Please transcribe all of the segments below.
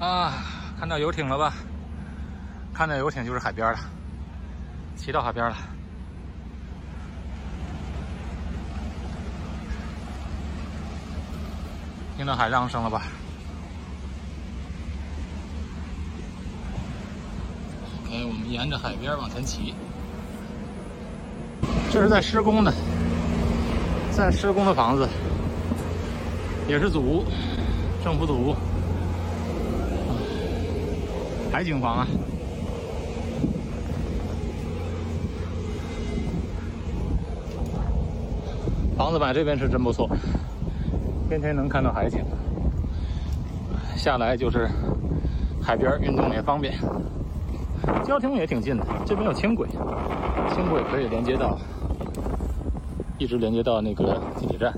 啊，看到游艇了吧？看到游艇就是海边了，骑到海边了。听到海浪声了吧？OK，我们沿着海边往前骑。这是在施工的，在施工的房子，也是祖屋，政府祖屋。海景房啊，房子摆这边是真不错，天天能看到海景，下来就是海边运动也方便，交通也挺近的，这边有轻轨，轻轨可以连接到，一直连接到那个地铁站。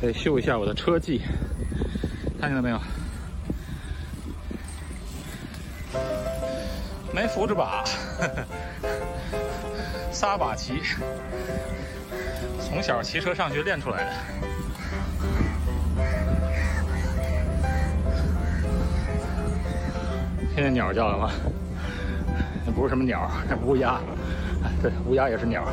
得秀一下我的车技，看见了没有？没扶着把，撒把骑，从小骑车上学练出来的。听见鸟叫了吗？那不是什么鸟，那乌鸦。对，乌鸦也是鸟。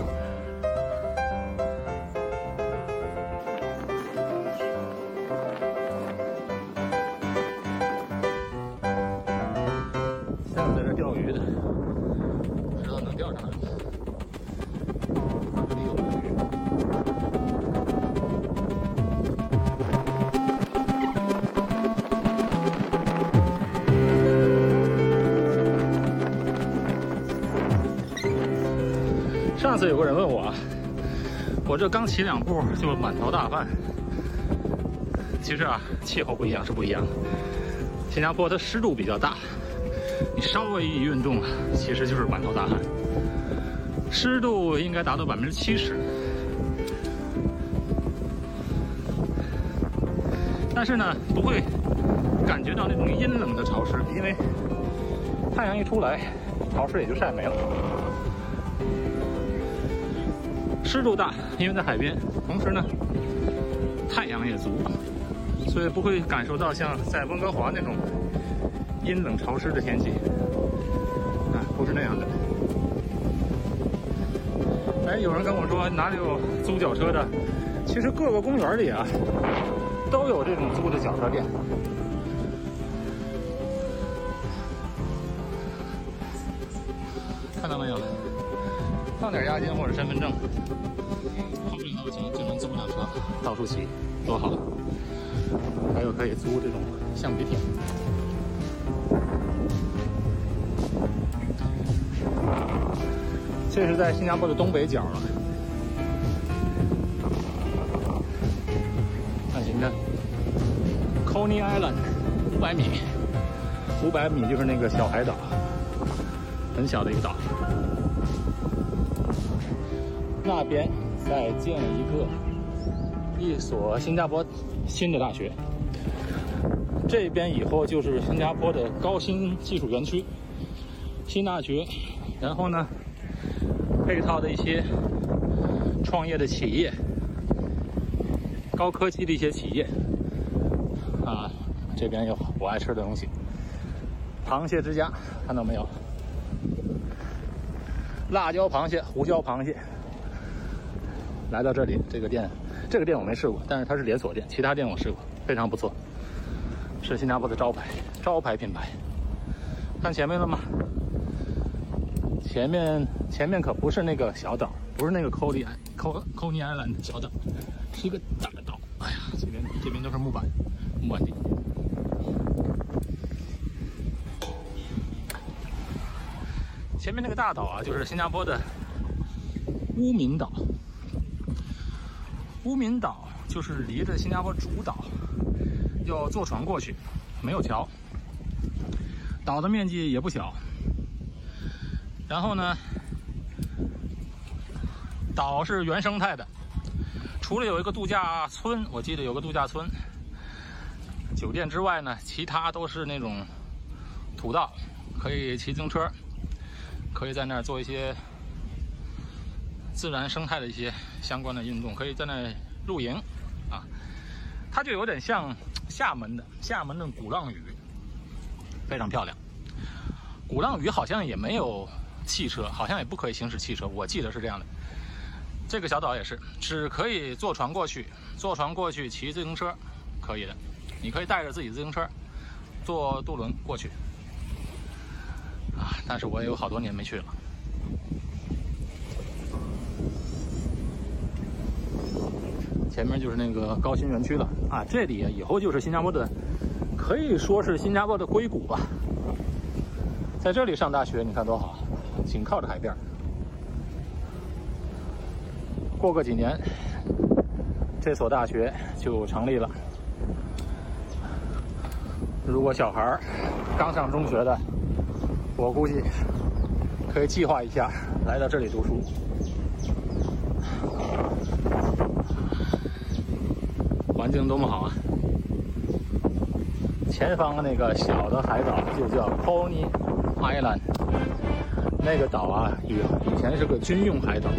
上次有个人问我，我这刚骑两步就满头大汗。其实啊，气候不一样是不一样的。新加坡它湿度比较大，你稍微一运动，其实就是满头大汗。湿度应该达到百分之七十，但是呢，不会感觉到那种阴冷的潮湿，因为太阳一出来，潮湿也就晒没了。湿度大，因为在海边，同时呢，太阳也足，所以不会感受到像在温哥华那种阴冷潮湿的天气，啊，不是那样的。哎，有人跟我说哪里有租脚车的？其实各个公园里啊，都有这种租的脚车店。看到没有？放点押金或者身份证。好不了多钱就能租辆车到处骑，多好！还有可以租这种橡皮艇。这是在新加坡的东北角了。看行看，Coney Island，五百米，五百米就是那个小海岛，很小的一个岛。那边。在建一个一所新加坡新的大学，这边以后就是新加坡的高新技术园区，新大学，然后呢，配套的一些创业的企业，高科技的一些企业，啊，这边有我爱吃的东西，螃蟹之家，看到没有？辣椒螃蟹、胡椒螃蟹。来到这里，这个店，这个店我没试过，但是它是连锁店，其他店我试过，非常不错，是新加坡的招牌，招牌品牌。看前面了吗？前面前面可不是那个小岛，不是那个 Coney Coney Island 小岛，是一个大岛。哎呀，这边这边都是木板木板地。前面那个大岛啊，就是新加坡的乌敏岛。乌敏岛就是离着新加坡主岛要坐船过去，没有桥。岛的面积也不小。然后呢，岛是原生态的，除了有一个度假村，我记得有个度假村、酒店之外呢，其他都是那种土道，可以骑自行车，可以在那儿做一些。自然生态的一些相关的运动，可以在那露营，啊，它就有点像厦门的，厦门的鼓浪屿非常漂亮。鼓浪屿好像也没有汽车，好像也不可以行驶汽车，我记得是这样的。这个小岛也是，只可以坐船过去，坐船过去，骑自行车可以的。你可以带着自己自行车，坐渡轮过去。啊，但是我也有好多年没去了。前面就是那个高新园区了啊，这里以后就是新加坡的，可以说是新加坡的硅谷吧。在这里上大学，你看多好，紧靠着海边。过个几年，这所大学就成立了。如果小孩刚上中学的，我估计可以计划一下来到这里读书。环境多么好啊！前方那个小的海岛就叫 Pony Island，那个岛啊，以以前是个军用海岛，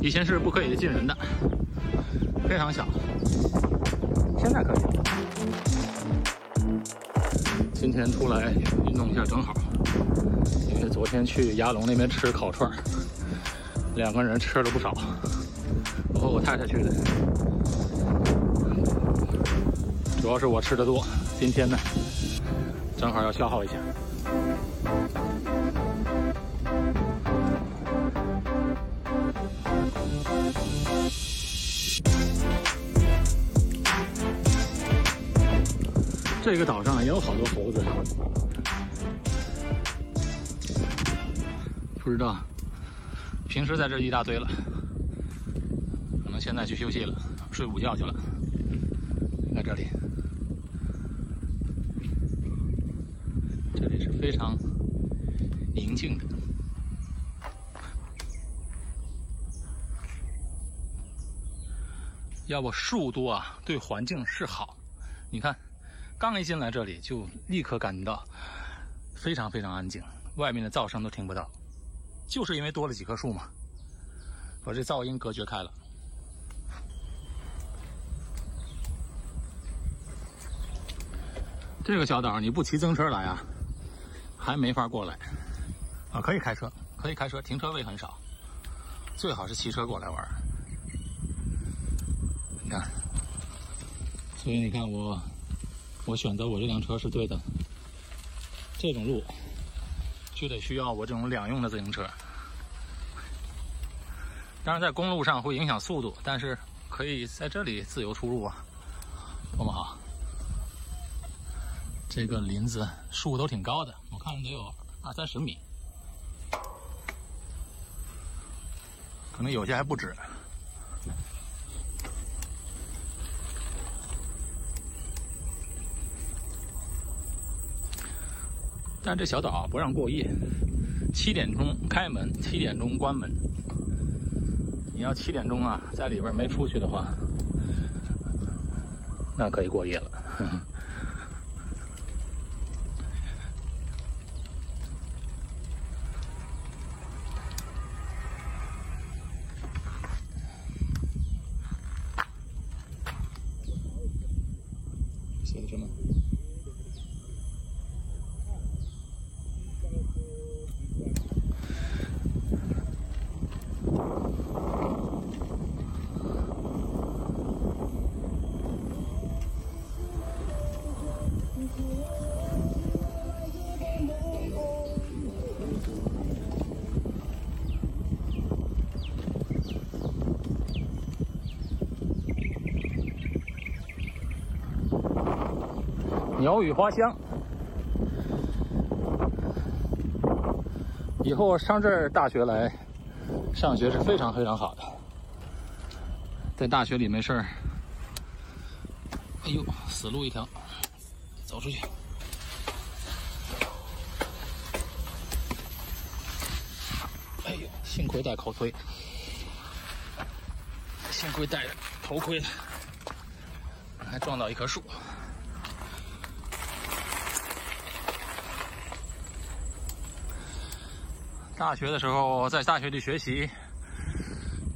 以前是不可以进人的，非常小，现在可以。今天出来运动一下正好，因为昨天去鸭龙那边吃烤串，两个人吃了不少。我和我太太去的，主要是我吃的多。今天呢，正好要消耗一下。这个岛上也有好多猴子，不知道，平时在这一大堆了。可能现在去休息了，睡午觉去了。在这里，这里是非常宁静的。要不树多啊，对环境是好。你看，刚一进来这里，就立刻感觉到非常非常安静，外面的噪声都听不到，就是因为多了几棵树嘛，把这噪音隔绝开了。这个小岛你不骑自行车来啊，还没法过来啊！可以开车，可以开车，停车位很少，最好是骑车过来玩。你看，所以你看我，我选择我这辆车是对的。这种路就得需要我这种两用的自行车。当然，在公路上会影响速度，但是可以在这里自由出入啊，多么好！这个林子树都挺高的，我看得有二三十米，可能有些还不止。但这小岛不让过夜，七点钟开门，七点钟关门。你要七点钟啊，在里边没出去的话，那可以过夜了。开的么吗鸟语花香，以后上这儿大学来上学是非常非常好的。在大学里没事儿，哎呦，死路一条，走出去。哎呦，幸亏戴口盔，幸亏戴着头盔，还撞到一棵树。大学的时候在大学里学习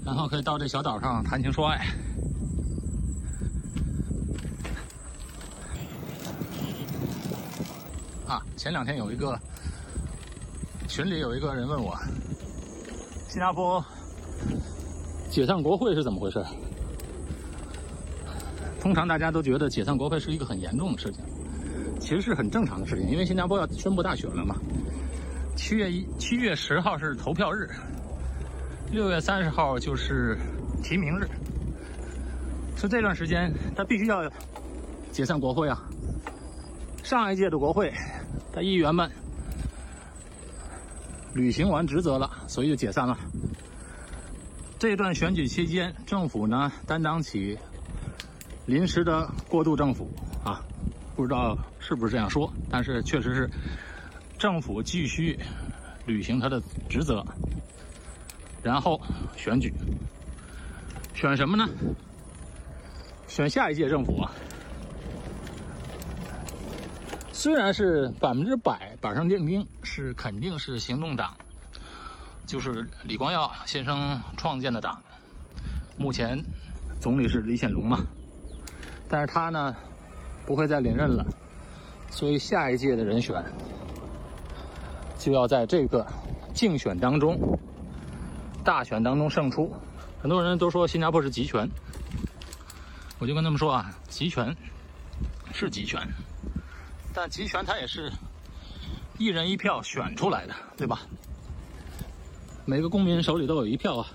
然后可以到这小岛上谈情说爱。啊前两天有一个群里有一个人问我新加坡解散国会是怎么回事？通常大家都觉得解散国会是一个很严重的事情其实是很正常的事情因为新加坡要宣布大选了嘛。七月一七月十号是投票日，六月三十号就是提名日，所以这段时间他必须要解散国会啊。上一届的国会的议员们履行完职责了，所以就解散了。这段选举期间，政府呢担当起。临时的过渡政府啊，不知道是不是这样说，但是确实是政府继续履行他的职责，然后选举，选什么呢？选下一届政府啊。虽然是百分之百板上钉钉，是肯定是行动党，就是李光耀先生创建的党，目前总理是李显龙嘛。但是他呢，不会再连任了，所以下一届的人选就要在这个竞选当中、大选当中胜出。很多人都说新加坡是集权，我就跟他们说啊，集权是集权，但集权它也是一人一票选出来的，对吧？每个公民手里都有一票啊，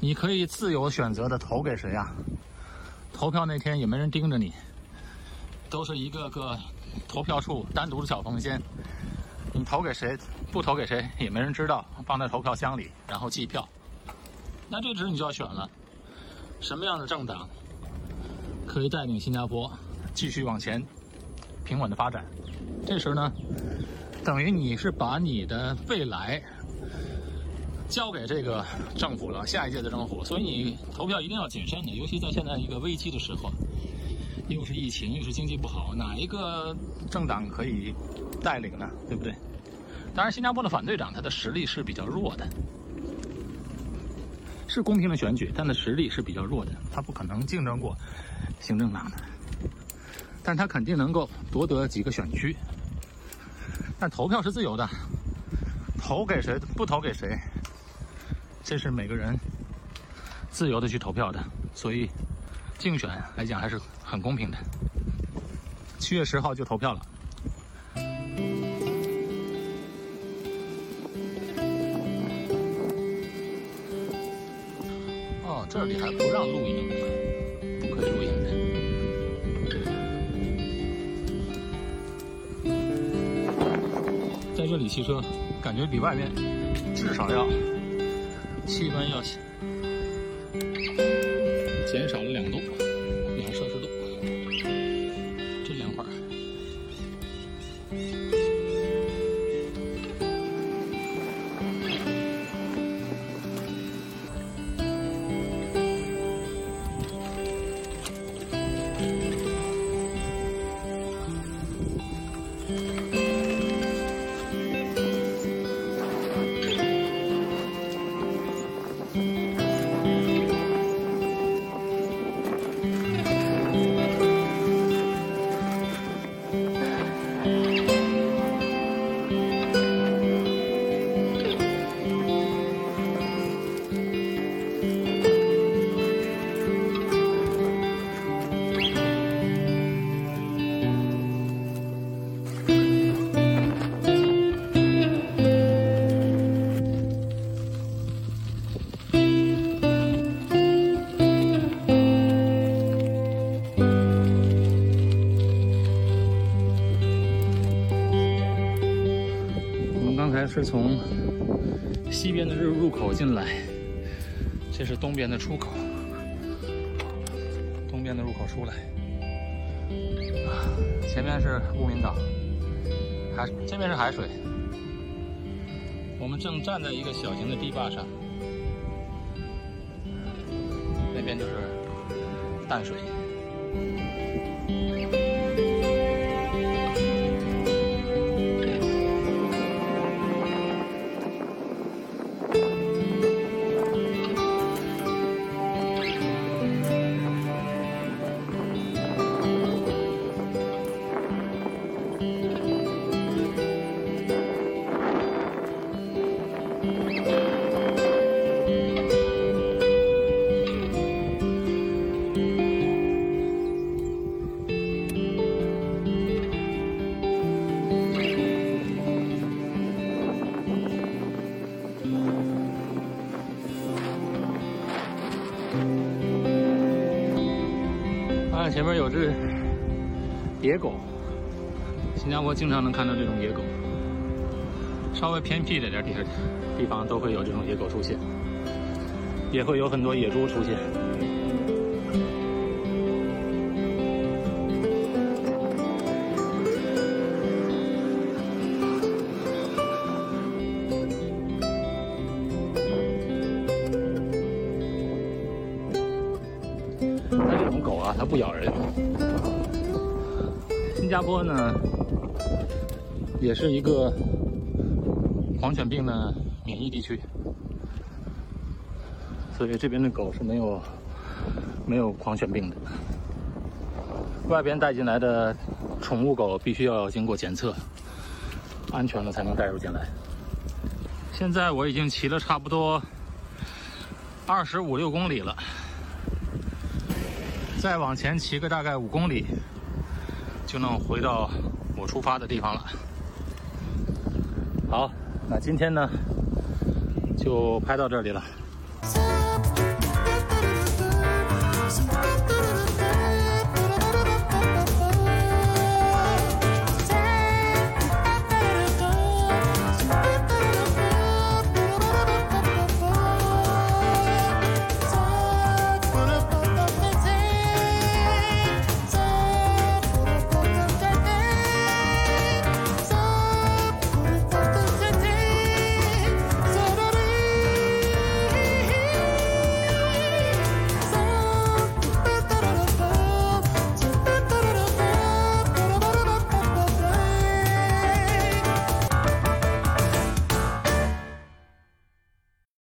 你可以自由选择的投给谁呀？投票那天也没人盯着你，都是一个个投票处单独的小房间，你投给谁，不投给谁也没人知道，放在投票箱里，然后计票。那这时你就要选了，什么样的政党可以带领新加坡继续往前平稳的发展？这时呢，等于你是把你的未来。交给这个政府了，下一届的政府，所以你投票一定要谨慎的，尤其在现在一个危机的时候，又是疫情，又是经济不好，哪一个政党可以带领呢？对不对？当然，新加坡的反对党他的实力是比较弱的，是公平的选举，但的实力是比较弱的，他不可能竞争过行政党的，但他肯定能够夺得几个选区。但投票是自由的，投给谁不投给谁。这是每个人自由的去投票的，所以竞选来讲还是很公平的。七月十号就投票了。这里还不让露营，不可以露营的。在这里骑车，感觉比外面至少要。气温要减少了两度，是从西边的入入口进来，这是东边的出口，东边的入口出来，前面是乌名岛，海这边是海水，我们正站在一个小型的堤坝上，那边就是淡水。是野狗，新加坡经常能看到这种野狗。稍微偏僻的点地地方都会有这种野狗出现，也会有很多野猪出现。它不咬人。新加坡呢，也是一个狂犬病的免疫地区，所以这边的狗是没有没有狂犬病的。外边带进来的宠物狗必须要经过检测，安全了才能带入进来。现在我已经骑了差不多二十五六公里了。再往前骑个大概五公里，就能回到我出发的地方了。好，那今天呢，就拍到这里了。